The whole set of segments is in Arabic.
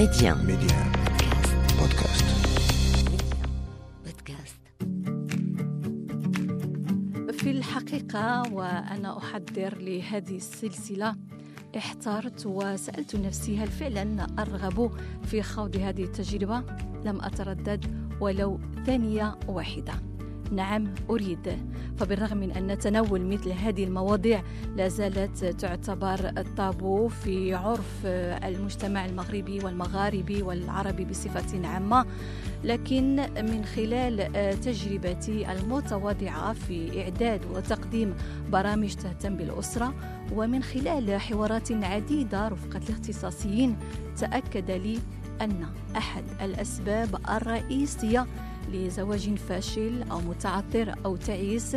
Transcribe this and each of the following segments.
Média. Média. Podcast. في الحقيقة وأنا أحضر لهذه السلسلة احترت وسألت نفسي هل فعلا أرغب في خوض هذه التجربة؟ لم أتردد ولو ثانية واحدة نعم أريد. فبالرغم من أن تناول مثل هذه المواضيع لا زالت تعتبر الطابو في عرف المجتمع المغربي والمغاربي والعربي بصفة عامة. لكن من خلال تجربتي المتواضعة في إعداد وتقديم برامج تهتم بالأسرة ومن خلال حوارات عديدة رفقة الاختصاصيين تأكد لي أن أحد الأسباب الرئيسية لزواج فاشل أو متعثر أو تعيس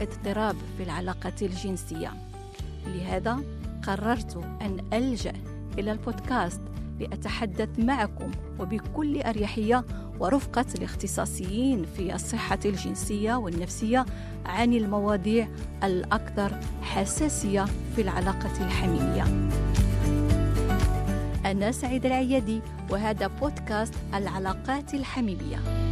اضطراب في العلاقة الجنسية. لهذا قررت أن ألجأ إلى البودكاست لأتحدث معكم وبكل أريحية ورفقة الاختصاصيين في الصحة الجنسية والنفسية عن المواضيع الأكثر حساسية في العلاقة الحميمية. أنا سعيد العيادي وهذا بودكاست العلاقات الحميمية.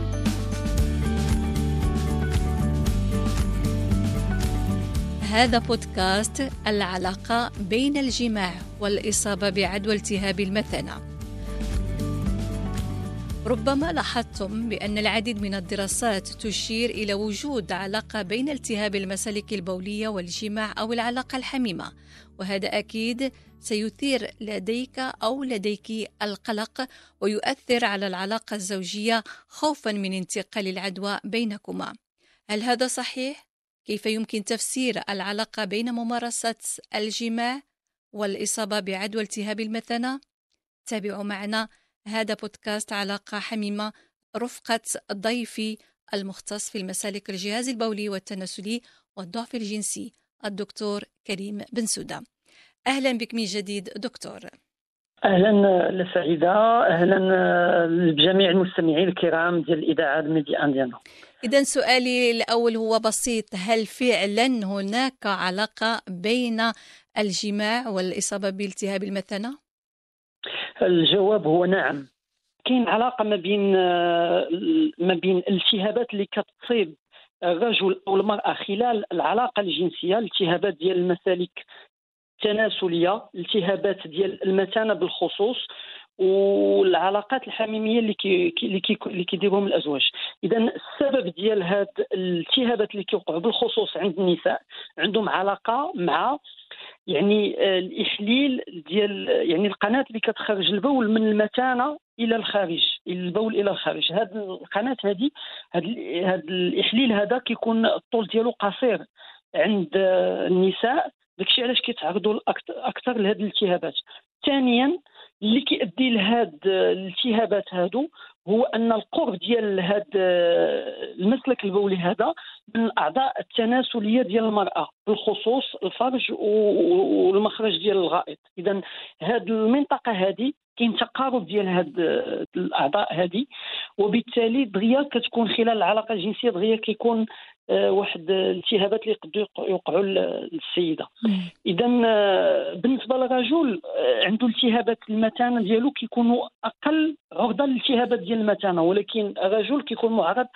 هذا بودكاست العلاقة بين الجماع والإصابة بعدوى التهاب المثانة ربما لاحظتم بأن العديد من الدراسات تشير إلى وجود علاقة بين التهاب المسالك البولية والجماع أو العلاقة الحميمة وهذا أكيد سيثير لديك أو لديك القلق ويؤثر على العلاقة الزوجية خوفا من انتقال العدوى بينكما هل هذا صحيح؟ كيف يمكن تفسير العلاقة بين ممارسة الجماع والإصابة بعدوى التهاب المثانة؟ تابعوا معنا هذا بودكاست علاقة حميمة رفقة ضيفي المختص في المسالك الجهاز البولي والتناسلي والضعف الجنسي الدكتور كريم بن سودة أهلا بك من جديد دكتور أهلا لسعيده أهلا بجميع المستمعين الكرام ديال الإذاعة الميديا ديالنا إذا سؤالي الأول هو بسيط هل فعلا هناك علاقة بين الجماع والإصابة بالتهاب المثانة؟ الجواب هو نعم كاين علاقة ما بين ما بين الالتهابات اللي كتصيب الرجل أو المرأة خلال العلاقة الجنسية الالتهابات ديال المسالك التناسلية الالتهابات ديال المثانه بالخصوص والعلاقات الحميمية اللي كي اللي كي اللي كيديرهم الأزواج. اذا السبب ديال هاد الالتهابات اللي كيوقعوا بالخصوص عند النساء عندهم علاقة مع يعني الإحليل ديال يعني القناة اللي كتخرج البول من المثانه إلى الخارج البول إلى الخارج. هاد القناة هذه هاد, هاد الإحليل هذا كيكون الطول ديالو قصير عند النساء. داكشي علاش كيتعرضوا أكثر لهاد الالتهابات. ثانيا اللي كيؤدي لهاد الالتهابات هادو هو أن القرب ديال هاد المسلك البولي هذا من الاعضاء التناسلية ديال المرأة بالخصوص الفرج والمخرج ديال الغائط. اذا هاد المنطقة هذه كاين تقارب ديال هاد الأعضاء هذه وبالتالي دغيا كتكون خلال العلاقة الجنسية دغيا كيكون واحد الالتهابات اللي يقدروا يوقعوا للسيدة. اذا بالنسبة للرجل عنده التهابات المثانه ديالو كيكونوا أقل عرضة للالتهابات ديال المثانه ولكن الرجل كيكون معرض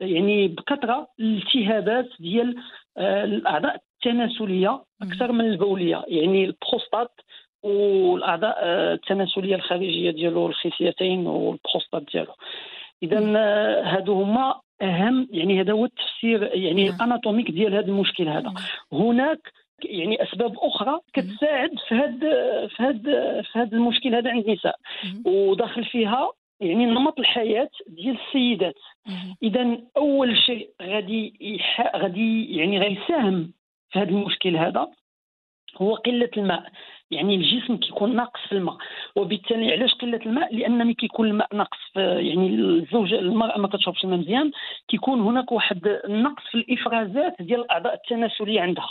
يعني بكثرة للالتهابات ديال الأعضاء التناسلية أكثر من البولية. يعني البروستات والأعضاء التناسلية الخارجية ديالو الخصيتين والبروستات ديالو. إذا هادو هما أهم يعني هذا هو التفسير يعني الأناتوميك ديال هذا المشكل هذا. هناك يعني أسباب أخرى كتساعد في هذا في هذا في هذا المشكل هذا عند النساء. وداخل فيها يعني نمط الحياة ديال السيدات. إذا أول شيء غادي غادي يعني غيساهم في هذا المشكل هذا هو قلة الماء. يعني الجسم كيكون ناقص في الماء وبالتالي علاش قلة الماء؟ لأن ملي كيكون الماء ناقص يعني الزوجه المرأة ما كتشربش الماء مزيان كيكون هناك واحد النقص في الإفرازات ديال الأعضاء التناسلية عندها.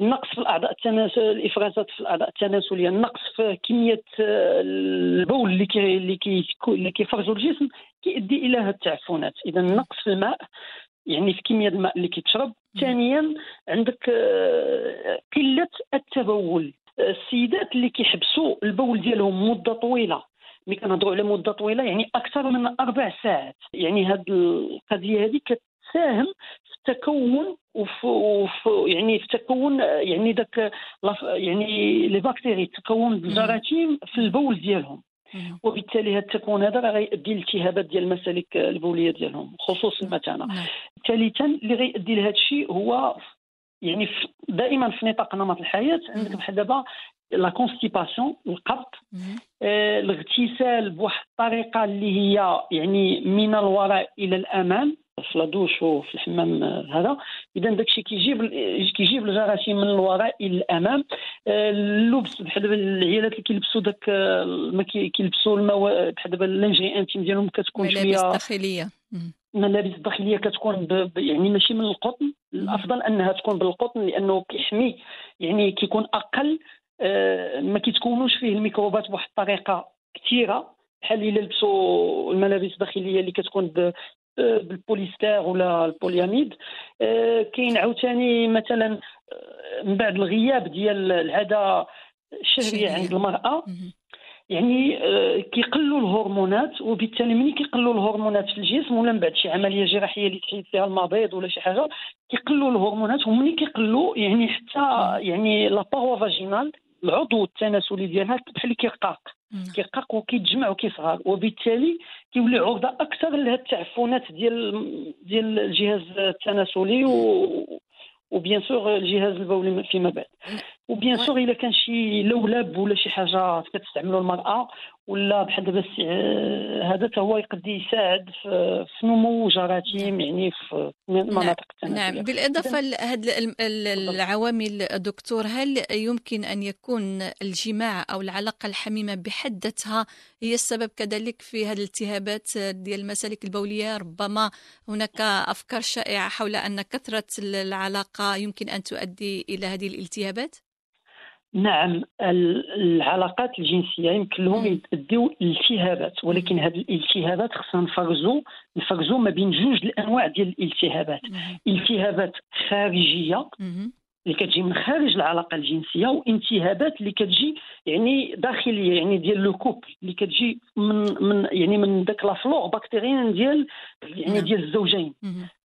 النقص في الأعضاء التناسل الإفرازات في الأعضاء التناسلية النقص في كمية البول اللي كي اللي كي اللي كيفرزوا الجسم كيؤدي إلى هذه التعفنات. إذا النقص في الماء يعني في كمية الماء اللي كتشرب ثانيا عندك قلة التبول. السيدات اللي كيحبسوا البول ديالهم مدة طويلة. ملي كنهضروا على مدة طويلة يعني أكثر من أربع ساعات. يعني هذه القضية هذه كتساهم في التكون وفي, يعني في تكون يعني داك يعني لي باكتيري تكون الجراثيم في البول ديالهم. وبالتالي هذا التكون هذا راه غيؤدي لالتهابات ديال المسالك البولية ديالهم خصوصا المثانه. ثالثا اللي غيؤدي لهذا الشيء هو يعني دائما في نطاق نمط الحياة عندك بحال دابا la constipation القبض آه الاغتسال بواحد الطريقة اللي هي يعني من الوراء إلى الأمام. في la douche وفي الحمام هذا. اذا داكشي كيجيب كيجيب الجراثيم من الوراء إلى الأمام. آه، اللبس بحال دابا العيالات اللي كيلبسوا داك ما كيلبسوا المواد بحال دابا ال lingerie intime ديالهم كتكون شوية ملابس داخلية الملابس الداخليه كتكون ب... يعني ماشي من القطن. الأفضل أنها تكون بالقطن لأنه كيحمي يعني كيكون أقل آه، ما كيتكونوش فيه الميكروبات بواحد الطريقة كثيرة. بحال إلا لبسوا الملابس الداخلية اللي كتكون. بالبوليستير ولا البولياميد آه، كاين عاوتاني مثلا آه، من بعد الغياب ديال العاده الشهريه عند المرأة يعني آه، كيقلوا الهرمونات وبالتالي ملي كيقلوا الهرمونات في الجسم ولا من بعد شي عملية جراحية اللي تحيد فيها المبيض ولا شي حاجة كيقلوا الهرمونات وملي كيقلوا يعني حتى يعني la paroi vaginale العضو التناسلي ديالها بحال اللي كيرقاق. كيرقاق وكيتجمع وكيصغر. وبالتالي كيولي عرضه أكثر لهاد التعفنات ديال ديال الجهاز التناسلي و و bien sûr الجهاز البولي فيما بعد. و bien sûr إلا كان شي لولب ولا شي حاجة كتستعملوا المرأة ولا بحال دابا هذا هو يقد يساعد في, نمو جراثيم يعني في مناطق نعم, نعم. بالإضافة لهذه العوامل دكتور هل يمكن أن يكون الجماع أو العلاقة الحميمة بحد ذاتها هي السبب كذلك في هذه الالتهابات ديال المسالك البولية؟ ربما هناك أفكار شائعة حول أن كثرة العلاقة يمكن أن تؤدي إلى هذه الالتهابات؟ نعم العلاقات الجنسية يمكن لهم يديو الالتهابات ولكن هذه الالتهابات خصنا نفرزوا نفرزوا ما بين جوج الأنواع ديال الالتهابات. التهابات خارجية اللي كتجي من خارج العلاقة الجنسية والتهابات اللي كتجي يعني داخلية يعني ديال le couple اللي كتجي من من يعني من داك la flore bactérienne ديال يعني نعم. ديال الزوجين.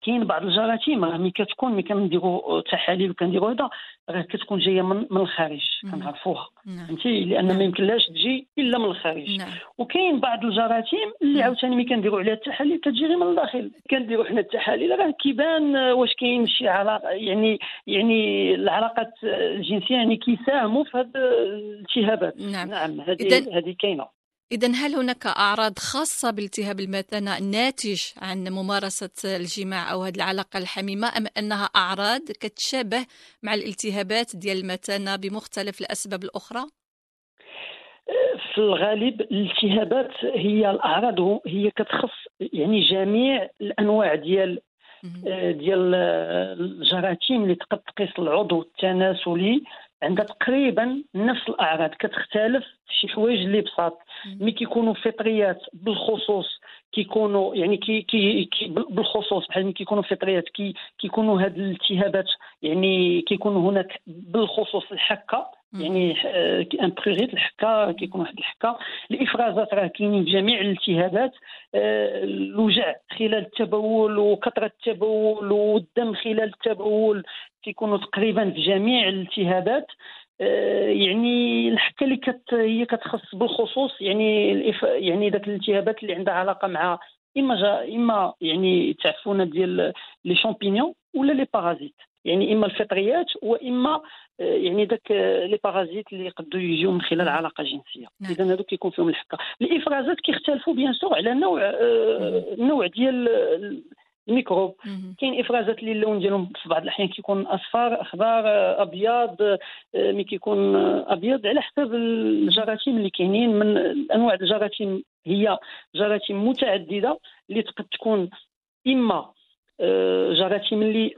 كاين بعض الجراثيم راه ملي كتكون ملي كنديروا تحاليل وكنديروا هذا راه كتكون جاية من, من الخارج كنعرفوها. نعم. فهمتي؟ لأن ما يمكنلاش تجي إلا من الخارج. نعم. وكاين بعض الجراثيم اللي عاوتاني ملي كنديروا عليها التحاليل كتجي غير من الداخل. كنديروا حنا التحاليل راه كيبان واش كاين شي علاقه يعني يعني العلاقات الجنسية يعني كيساهموا في هذه الالتهابات. نعم, نعم هذه هذه كاينة. إذا هل هناك أعراض خاصة بالتهاب المثانة ناتج عن ممارسة الجماع أو هذه العلاقة الحميمة أم أنها أعراض كتشابه مع الالتهابات ديال المثانة بمختلف الأسباب الأخرى؟ في الغالب الالتهابات هي الأعراض هي كتخص يعني جميع الأنواع ديال ديال الجراثيم اللي تقد تقيس العضو التناسلي عندها تقريبا نفس الأعراض كتختلف في شي حوايج اللي بساط. mais كيكونوا فطريات بالخصوص كيكونوا يعني كي كي, كي بالخصوص بحال ملي كيكونوا فطريات كي كيكونوا هاد الالتهابات يعني كيكونوا هناك بالخصوص الحكة. يعني un prurit الحكه كيكون واحد الحكه الافرازات راه كاينين في جميع الالتهابات آه، الوجع خلال التبول وكثره التبول والدم خلال التبول كيكونوا تقريبا في جميع الالتهابات آه، يعني الحكة اللي كت هي كتخص بالخصوص يعني يعني ذاك الالتهابات اللي عندها علاقة مع إما جا إما يعني تعفنات ديال les champignons ولا les parasites يعني إما الفطريات وإما آه، يعني داك آه، les parasites اللي يقدروا يجيو من خلال علاقة جنسية. نعم. اذا هذوك كيكون فيهم الحكه الإفرازات كيختلفوا bien sûr على نوع نوع ديال الميكروب. كاين إفرازات اللي اللون ديالهم في بعض الأحيان كيكون أصفر أخضر أبيض mais كيكون أبيض على حسب الجراثيم اللي كاينين. من أنواع الجراثيم هي جراثيم متعددة اللي تقد تكون إما آه، جراثيم اللي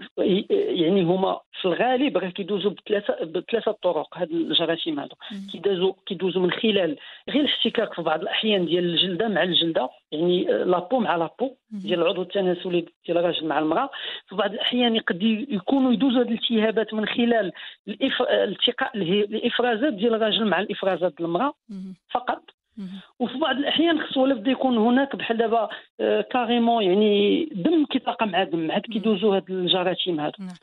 يعني هما في الغالب راه كيدوزوا بثلاثة بثلاثة طرق هاد الجراثيم هادو. كيدوزوا كيدوزوا من خلال غير الاحتكاك في بعض الأحيان ديال الجلدة مع الجلدة يعني لابو مع لابو ديال العضو التناسلي ديال الراجل مع المرأة. في بعض الأحيان يقد يكونوا يدوزوا هاد الالتهابات من خلال الالتقاء الإفرازات ديال الراجل مع الإفرازات ديال المرأة فقط. وفي بعض الأحيان خص ولا بدا يكون هناك بحال دابا آه، carrément يعني دم كيتلاقى مع دم عاد كيدوزو هاد الجراثيم هادو. نعم.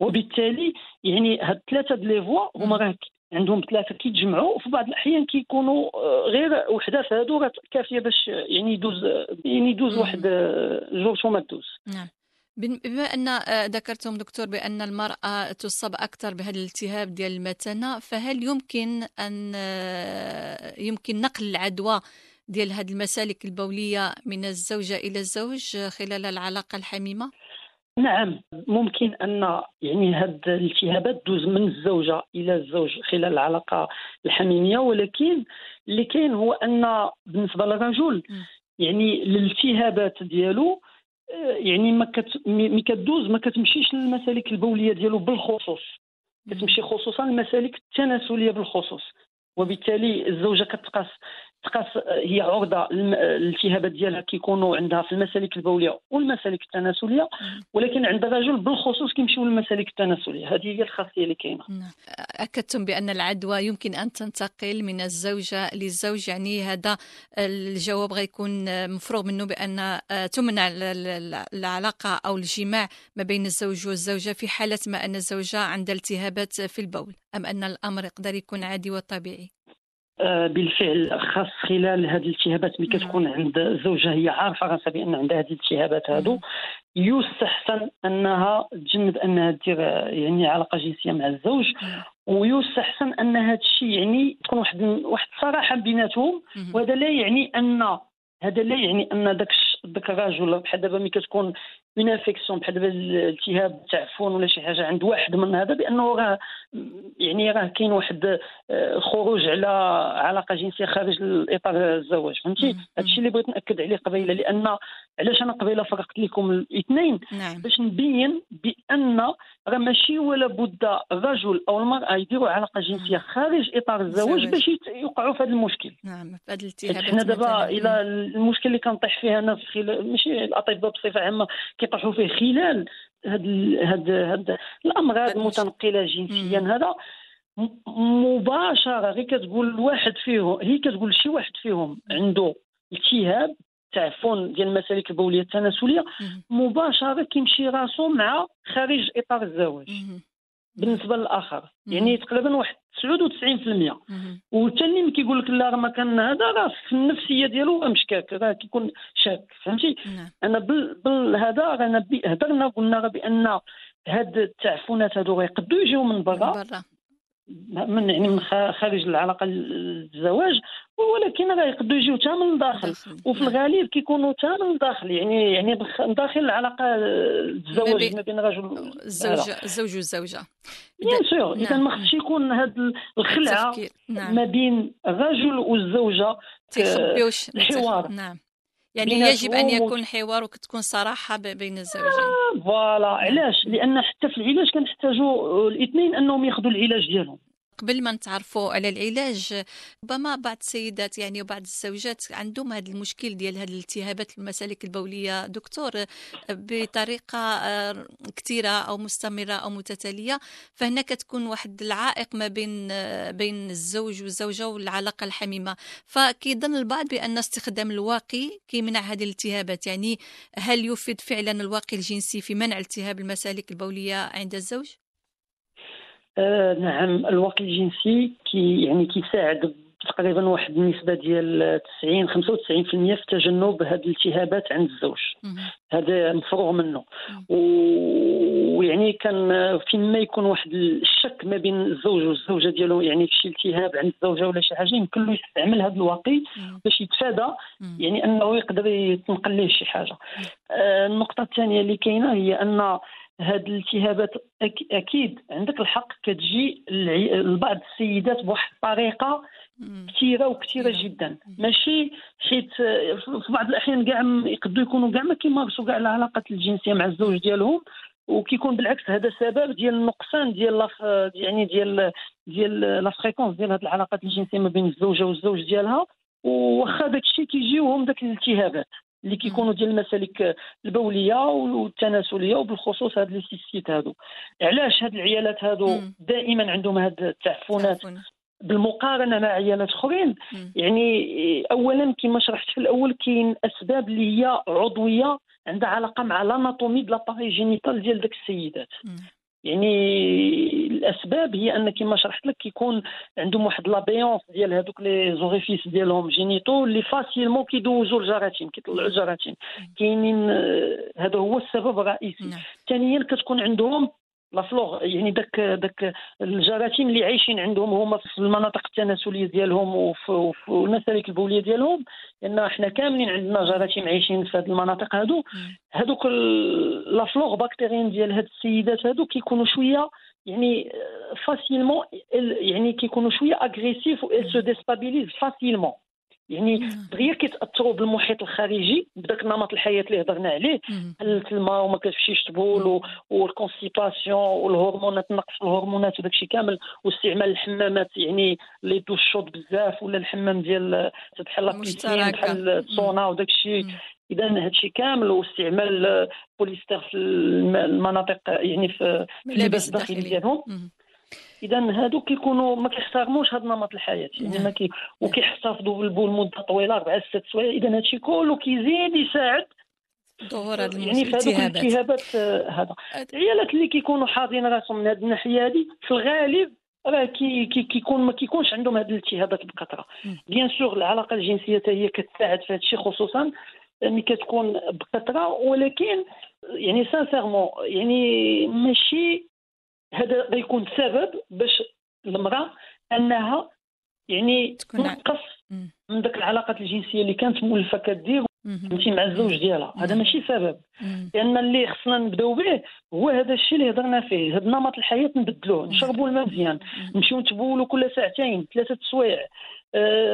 وبالتالي يعني هاد ثلاثة د les voies هما راه عندهم ثلاثة كيتجمعوا وفي بعض الأحيان كيكونوا آه، غير وحدة في هادو كافية باش يعني يدوز يعني يدوز واحد آه، جوج وما تدوز. نعم. بما أن آه، ذكرتم دكتور بأن المرأة تصاب أكثر بهذا الالتهاب ديال المثانه فهل يمكن أن آه، يمكن نقل العدوى ديال هذه المسالك البولية من الزوجة إلى الزوج خلال العلاقة الحميمة نعم ممكن أن يعني هاد الالتهابات تدوز من الزوجة إلى الزوج خلال العلاقة الحميمية ولكن اللي كاين هو أن بالنسبة للرجل. يعني الالتهابات ديالو يعني ما كت... مي كدوز ما كتمشيش للمسالك البولية ديالو بالخصوص. كتمشي خصوصا المسالك التناسلية بالخصوص. وبالتالي الزوجة كتقاس تقاس هي عرضة الالتهابات ديالها كيكونوا عندها في المسالك البولية والمسالك التناسلية ولكن عند الرجل بالخصوص كيمشيو للمسالك التناسلية. هذه هي الخاصية اللي كاينة. نعم. أكدتم بأن العدوى يمكن أن تنتقل من الزوجة للزوج يعني هذا الجواب غيكون مفروغ منه بأن آه، تمنع العلاقة أو الجماع ما بين الزوج والزوجة في حالة ما أن الزوجة عندها التهابات في البول أم أن الأمر يقدر يكون عادي وطبيعي آه، بالفعل خاص خلال هذه الالتهابات ملي كتكون عند الزوجه هي عارفة راسها بأن عندها هذه الالتهابات هادو. يستحسن أنها تجنب أنها دير آه، يعني علاقة جنسية مع الزوج ويستحسن أن هذا الشيء يعني تكون واحد واحد الصراحة بيناتهم. وهذا لا يعني أن هذا لا يعني أن داك داك الرجل بحال دابا ملي كتكون une infection بحال دابا الالتهاب تعفن ولا شي حاجة عند واحد من هذا بأنه راه يعني راه كاين واحد آه، على علاقة جنسية خارج الإطار الزواج فهمتي؟ هذا الشيء اللي بغيت نأكد عليه قبيلة لأن علاش أنا قبيلة فرقت لكم الاثنين؟ نعم. باش نبين بأن راه ماشي ولا بد الرجل أو المرأة يديروا علاقة جنسية خارج إطار الزواج باش يوقعوا في هذا المشكل. نعم في هذه الالتهابات حنا دابا إلى المشكل اللي كنطيح فيها الناس خلال ماشي الأطباء بصفة عامة كيطيحوا فيه خلال هاد هاد هاد الأمراض المتنقلة جنسيا. هذا مباشرة غير كتقول الواحد فيهم هي كتقول شي واحد فيهم عنده التهاب تعفن ديال المسالك البولية التناسلية مباشرة كيمشي راسو مع خارج إطار الزواج. بالنسبة للآخر. يعني تقريبا واحد 99% والثاني ملي كيقول لك لا راه ما كان هذا راه في النفسية ديالو مشكاك راه كيكون شاك فهمتي؟ نعم. أنا بالهذا رانا هضرنا قلنا بأن هاد التعفنات هادو يقدروا يجيو من برا. من يعني من خارج العلاقة الزواج ولكن راه يقدروا يجيو حتى من الداخل وفي الغالب كيكونوا حتى من الداخل يعني يعني داخل العلاقة الزواج ما بين الرجل الزوج الزوج والزوجة. بيان سور إذا ما خصش يكون هذا الخلعة نعم. ما بين الرجل والزوجة تيخبيوش الحوار. نعم. يعني يجب أن يكون حوار وتكون صراحة بين الزوجين. آه فوالا. علاش؟ لأن حتى في العلاج كنحتاجوا الاثنين أنهم ياخذوا العلاج ديالهم. قبل ما نتعرفوا على العلاج ربما بعض السيدات يعني وبعض الزوجات عندهم هذا المشكل ديال هذه الالتهابات المسالك البولية. دكتور بطريقة آه، كثيرة أو مستمرة أو متتالية فهنا كتكون واحد العائق ما بين آه، بين الزوج والزوجة والعلاقة الحميمة. فكيظن البعض بأن استخدام الواقي كيمنع هذه الالتهابات. يعني هل يفيد فعلا الواقي الجنسي في منع التهاب المسالك البولية عند الزوج؟ آه نعم الواقي الجنسي كي يعني كيساعد تقريبا واحد النسبة ديال 90 95% في تجنب هذه الالتهابات عند الزوج. هذا مفروغ منه. ويعني كان فين ما يكون واحد الشك ما بين الزوج والزوجة ديالو يعني في شي التهاب عند الزوجة ولا شي حاجة يمكن له يستعمل هذا الواقي باش يتفادى يعني أنه يقدر يتنقل ليه شي حاجة. آه النقطة الثانية اللي كاينة هي أن هاد الالتهابات أكيد عندك الحق كتجي لبعض السيدات بواحد الطريقة كثيرة وكثيرة جدا. ماشي حيت في بعض الأحيان كاع يقدروا يكونوا كاع ما كيمارسوا كاع العلاقات الجنسية مع الزوج ديالهم وكيكون بالعكس هذا سبب ديال النقصان ديال يعني ديال ديال la fréquence ديال هذه العلاقات الجنسية ما بين الزوجة والزوج ديالها وواخا داك الشيء كيجيوهم داك الالتهابات. اللي كيكونوا ديال المسالك البولية والتناسلية وبالخصوص هاد les cystites هادو. علاش هاد العيالات هادو دائما عندهم هاد التعفنات؟ بالمقارنة مع عيالات أخرين يعني اولا كما شرحت في الأول كاين أسباب اللي هي عضوية عندها علاقة مع l'anatomie ديال l'appareil génital ديال داك السيدات. يعني الأسباب هي ان كما شرحت لك كيكون عندهم واحد la béance ديال هذوك les orifices ديالهم génitaux اللي facilement كيدوزوا الجراثيم كيطلعوا الجراثيم كاينين هذا هو السبب الرئيسي. نعم. ثانيا كتكون عندهم la flore يعني داك داك الجراثيم اللي عايشين عندهم هما في المناطق التناسلية ديالهم وفي, المسالك البولية ديالهم لأن حنا كاملين عندنا جراثيم عايشين في هذه المناطق هادو. هذوك la flore bactérienne ديال هاد السيدات هادو كيكونوا شوية يعني facilement يعني كيكونوا شوية agressives و se déstabilisent facilement يعني دغيا كيتأثروا بالمحيط الخارجي بداك نمط الحياة اللي هضرنا عليه بحال الماء وما كتمشيش تبول وال constipation والهرمونات نقص الهرمونات وداك الشيء كامل واستعمال الحمامات يعني اللي دوش شوط بزاف ولا الحمام ديال بحال لا بحال السونا وداك الشيء إذا هادشي كامل واستعمال بوليستر في المناطق يعني في اللباس الداخلي ديالهم. اذا هادو كيكونوا ما كيحترموش هذا نمط الحياة. يعني ما كي وكيحتفظوا بالبول مدة طويلة أربع ست سوايع. اذا هادشي كله كيزيد يساعد. ظهور هذه يعني في هذوك الالتهابات آه، هذا. العيالات اللي كيكونوا حاضين راسهم من هذه الناحية هذه في الغالب راه كي كي كيكون ما كيكونش عندهم هذه الالتهابات بكثرة. bien sûr العلاقة الجنسية حتى هي كتساعد في هذا الشيء خصوصا ملي كتكون بكثرة. ولكن يعني sincèrement يعني ماشي هذا غيكون سبب باش المرأة أنها يعني تنقص من ذاك العلاقات الجنسية اللي كانت مولفه كدير فهمتي مع الزوج ديالها. هذا ماشي سبب. لأن اللي خصنا نبداو به هو هذا الشيء اللي هضرنا فيه. هذا نمط الحياة نبدلوه نشربوا الماء مزيان نمشيو نتبولوا كل ساعتين ثلاثة سوايع.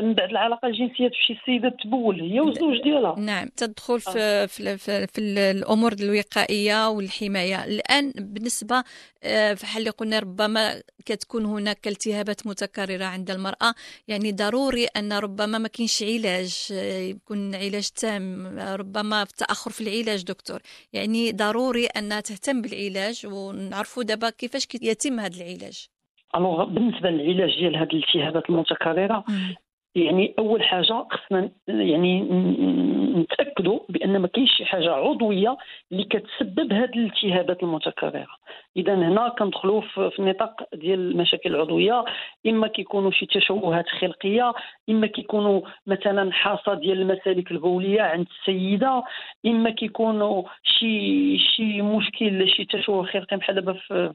من بعد العلاقة الجنسية تمشي السيدة تبول هي والزوج ديالها. نعم تدخل في آه. في, في, في الأمور الوقائية والحماية. الآن بالنسبة آه، في اللي قلنا ربما كتكون هناك التهابات متكررة عند المرأة يعني ضروري أن ربما ما كاينش علاج يكون علاج تام ربما في تأخر في العلاج دكتور. يعني ضروري أن تهتم بالعلاج ونعرفوا دابا كيفاش يتم هذا العلاج. الوغ بالنسبة للعلاج ديال هذه الالتهابات المتكررة يعني أول حاجة خصنا يعني نتأكدوا بأن ما كاينش شي حاجة عضوية اللي كتسبب هذه الالتهابات المتكررة. إذا هنا كندخلوا في النطاق ديال المشاكل العضوية. إما كيكونوا شي تشوهات خلقية إما كيكونوا مثلا حاصة ديال المسالك البولية عند السيدة إما كيكونوا شي شي مشكل شي تشوه خلقي بحال دابا في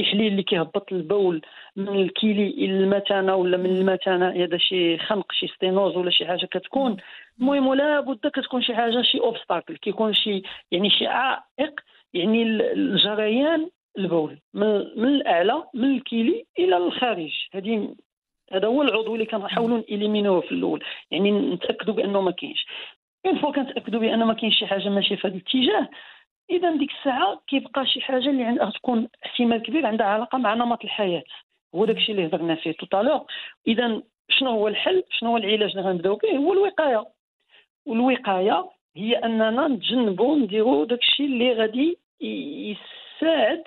إحليل اللي كيهبط البول من الكيلي إلى المثانه ولا من المثانه هذا شي خنق شي sténose ولا شي حاجة كتكون المهم لابد كتكون شي حاجة شي obstacle كيكون شي يعني شي عائق يعني الجريان البول من, من الأعلى من الكيلي إلى الخارج. هذه هذا هو العضو اللي كنحاولوا ن élimine وه في الأول. يعني نتأكدوا بأنه ما كاينش. une fois كنتأكدوا بأن ما كاينش شي حاجة ماشية في هذا الاتجاه إذا ديك الساعة كيبقى شي حاجة اللي عندها تكون احتمال كبير عندها علاقة مع نمط الحياة. هو داك الشيء اللي هضرنا فيه tout à l'heure إذا شنو هو الحل؟ شنو هو العلاج اللي غنبداو به هو الوقاية. والوقاية هي أننا نتجنبوا نديروا داك الشيء اللي غادي يساعد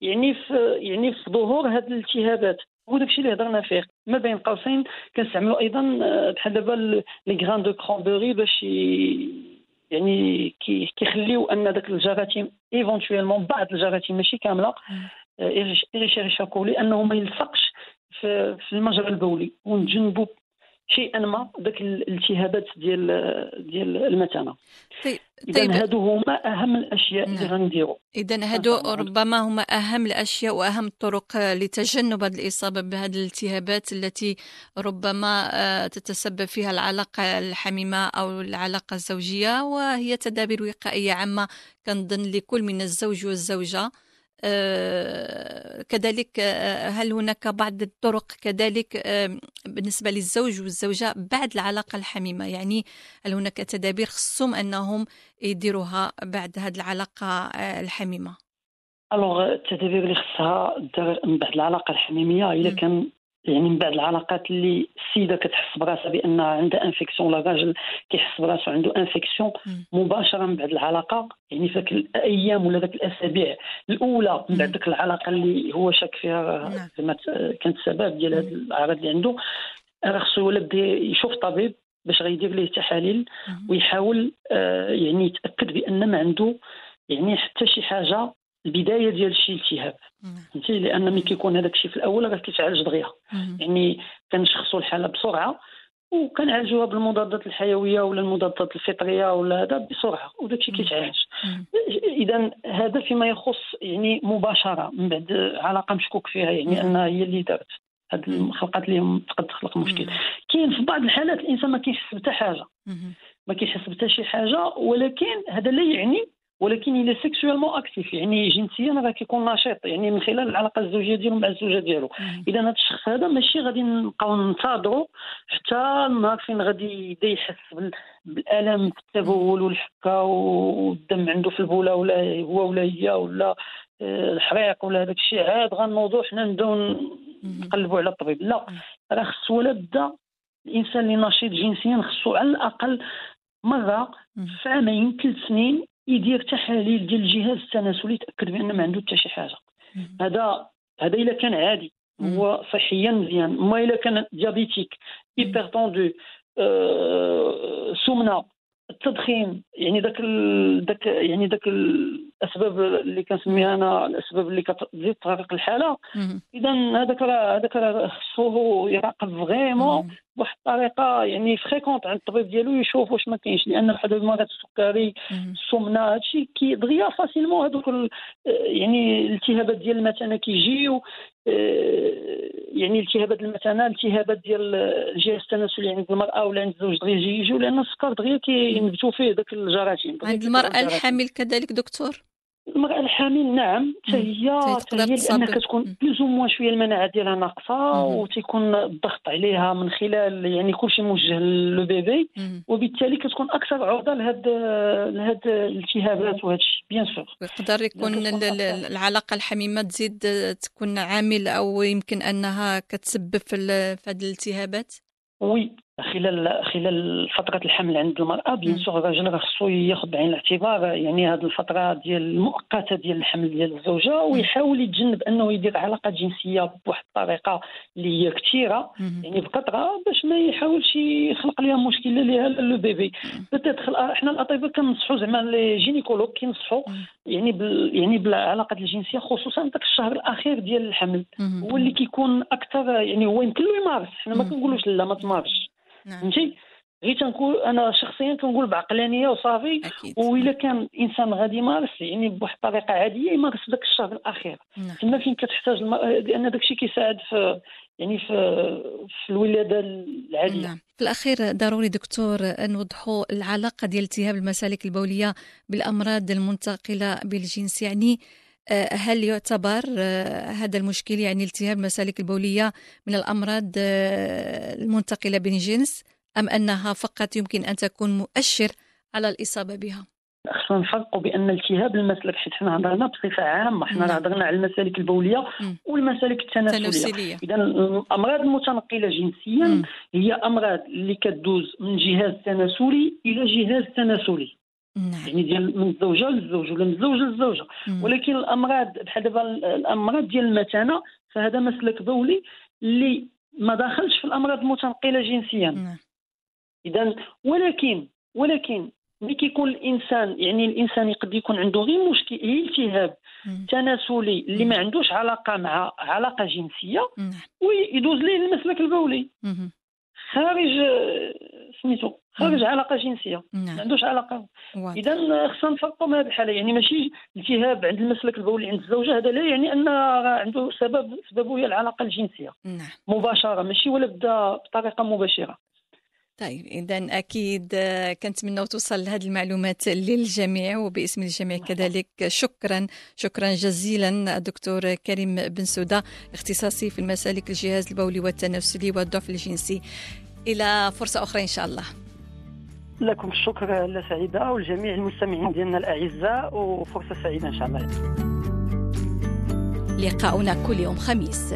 يعني في يعني في ظهور هذه الالتهابات. هو داكشي اللي هضرنا فيه. ما بين قوسين كنستعملوا أيضا آه، بحال دابا les graines de cranberry باش يعني كيخليو أن داك الجراثيم éventuellement بعض الجراثيم ماشي كاملة Escherichia coli انه ما يلصقش. في المجرى البولي. ونتجنبوا شيئا ما ذاك الالتهابات ديال ديال المثانه طيب اذا طيب. هادو هما أهم الأشياء نعم. اللي غنديروا اذا هادو ربما هما أهم الأشياء وأهم الطرق لتجنب هذه الإصابة بهذه الالتهابات التي ربما آه، تتسبب فيها العلاقة الحميمة أو العلاقة الزوجية وهي تدابير وقائية عامة كنظن لكل من الزوج والزوجة. كذلك آه، هل هناك بعض الطرق كذلك آه، بالنسبة للزوج والزوجة بعد العلاقة الحميمة؟ يعني هل هناك تدابير خصهم أنهم يديروها بعد هذه العلاقة الحميمة؟ alors التدابير اللي خصها من بعد العلاقة الحميمية إلا كان يعني من بعد العلاقات اللي السيدة كتحس براسها بانها عندها infection ولا الراجل كيحس براسو عنده infection مباشرة من بعد العلاقة. يعني فاك الأيام ولا ذاك الأسابيع الأولى من بعد ذاك العلاقة اللي هو شاك فيها نعم. زعما كانت السبب ديال هذه الأعراض اللي عنده. راه خصو ولابد يشوف طبيب باش غيدير ليه تحاليل ويحاول آه، يعني يتأكد بأن ما عنده يعني حتى شي حاجة البدايه ديال شي التهاب. فهمتي لأن ملي كيكون هذاك الشيء في الأول راه كيتعالج دغيا. يعني كنشخصوا الحالة بسرعة وكنعالجوها بالمضادات الحيوية ولا المضادات الفطرية ولا هذا بسرعة وداك الشيء كيتعالج. اذا هذا فيما يخص يعني مباشرة من بعد علاقة مشكوك فيها يعني. أنها هي اللي دارت هاد الخلقات اللي تقد تخلق مشكل. كاين في بعض الحالات الإنسان ما كيحس بتا حاجة. ما كيحس بتا شي حاجة ولكن هذا لا يعني ولكن إلى sexuellement actif يعني جنسيا راه كيكون نشيط يعني من خلال العلاقة الزوجية ديالو مع الزوجة ديالو. إذا هذا الشخص هذا ماشي غادي نبقاو ننتظروا حتى النهار فين غادي يبدا يحس بال- بالألم في التبول والحكه والدم عنده في البولة ولا هو ولا هي ولا آه، الحريق ولا هذاك الشيء عاد غنوضوا حنا نبداو. نقلبوا على الطبيب لا راه خصو ولا بدا الإنسان اللي نشيط جنسيا خصو على الأقل مرة. في عامين ثلاث سنين يدير تحاليل ديال الجهاز التناسلي يتأكد بأن ما عنده حتى شي حاجة. هذا هذا إلا كان عادي. هو صحيا مزيان ما إلا كان ديابيتيك هيبرتوندو آه، سمنة التدخين يعني ذاك ال... ذاك يعني ذاك الأسباب اللي كنسميها أنا الأسباب اللي كتزيد تغرق الحالة. إذا هذاك راه هذاك راه خصو يراقب vraiment. بواحد الطريقة يعني fréquente عند الطبيب ديالو يشوف واش ما كاينش لأن بحال هاد المرض السكري. السمنة هادشي كي دغيا facilement هذوك ال- يعني الالتهابات ديال المثانة كيجيو آه، يعني التهابات المثانه التهابات ديال الجهاز التناسلي عند المرأة ولا عند الزوج دغيا يجي- يجيو لأن السكر دغيا كينبتوا فيه داك الجراثيم عند الجراثيم. الحامل كذلك دكتور الحامل نعم حتى. هي تصاب. كتكون. plus ou moins شوية المناعة ديالها ناقصة مم. وتيكون الضغط عليها من خلال يعني كلشي موجه le bébé. وبالتالي كتكون أكثر عرضة لهاد لهاد الالتهابات وهذا الشيء bien sûr ويقدر يكون كتكون ال- ال- أكثر. العلاقة الحميمة تزيد تكون عامل أو يمكن أنها كتسبب في هذه الالتهابات oui خلال خلال فترة الحمل عند المرأة bien. sûr الراجل راه خصو ياخذ بعين الاعتبار يعني هذه الفترة ديال المؤقتة ديال الحمل ديال الزوجة ويحاول يتجنب أنه يدير علاقة جنسية بواحد الطريقة اللي هي كثيرة مم. يعني بكثره باش ما يحاولش يخلق لها مشكلة ليها لو بيبي بتدخل إحنا الأطباء كنصحوا زعما لي جينيكولوج كينصحوا. يعني بال يعني بالعلاقات الجنسية خصوصا ذاك الشهر الأخير ديال الحمل. هو اللي كيكون أكثر يعني هو يمكن له يمارس حنا ما. كنقولوش لا ما تمارسش فهمتي؟ غير تنقول أنا شخصيا كنقول بعقلانية وصافي وإلا كان إنسان غادي يمارس يعني بواحد الطريقة عادية يمارس ذاك الشهر الأخير. نعم. تما فين كتحتاج الم... لأن داك الشيء كيساعد في يعني في في الولادة العادية. نعم. في الأخير ضروري دكتور نوضحوا العلاقة ديال التهاب المسالك البولية بالأمراض المنتقلة بالجنس يعني هل يعتبر آه، هذا المشكل يعني التهاب المسالك البولية من الأمراض آه، المنتقلة بالجنس أم أنها فقط يمكن أن تكون مؤشر على الإصابة بها؟ خصنا نفرقوا بأن التهاب المسلك حيت حنا هضرنا بصفة عامة حنا نعم. هضرنا على المسالك البولية. والمسالك التناسليه اذا الأمراض المتنقلة جنسيا مم. هي أمراض اللي كدوز من جهاز تناسلي إلى جهاز تناسلي نعم. يعني ديال من الزوجه للزوج ولا من الزوج للزوجه. ولكن الأمراض بحال دابا الأمراض ديال المثانه فهذا مسلك بولي اللي ما داخلش في الأمراض المتنقلة جنسيا. نعم. اذا ولكن ولكن ملي كيكون الانسان يعني الإنسان يقد يكون عنده غير مشكل غير التهاب. تناسلي اللي ما عندوش علاقة مع علاقة جنسية نعم. ويدوز ليه المسلك البولي. مم. خارج آه، سميتو خارج مم. علاقة جنسية. ما نعم عندوش علاقة. اذا خصنا نفرقوا من هذه الحاله يعني ماشي التهاب عند المسلك البولي عند الزوجة هذا لا يعني أن عنده سبب سببه هي العلاقة الجنسية. نعم. مباشرة ماشي ولا بدا بطريقة مباشرة. طيب إذا أكيد آه، كنتمنى توصل هذه المعلومات للجميع وباسم الجميع كذلك. شكرا شكرا جزيلا الدكتور كريم بن سودة اختصاصي في المسالك الجهاز البولي والتناسلي والضعف الجنسي. إلى فرصة أخرى إن شاء الله. لكم الشكر لا سعيده والجميع المستمعين ديالنا الأعزاء وفرصة سعيدة إن شاء الله. لقاؤنا كل يوم خميس.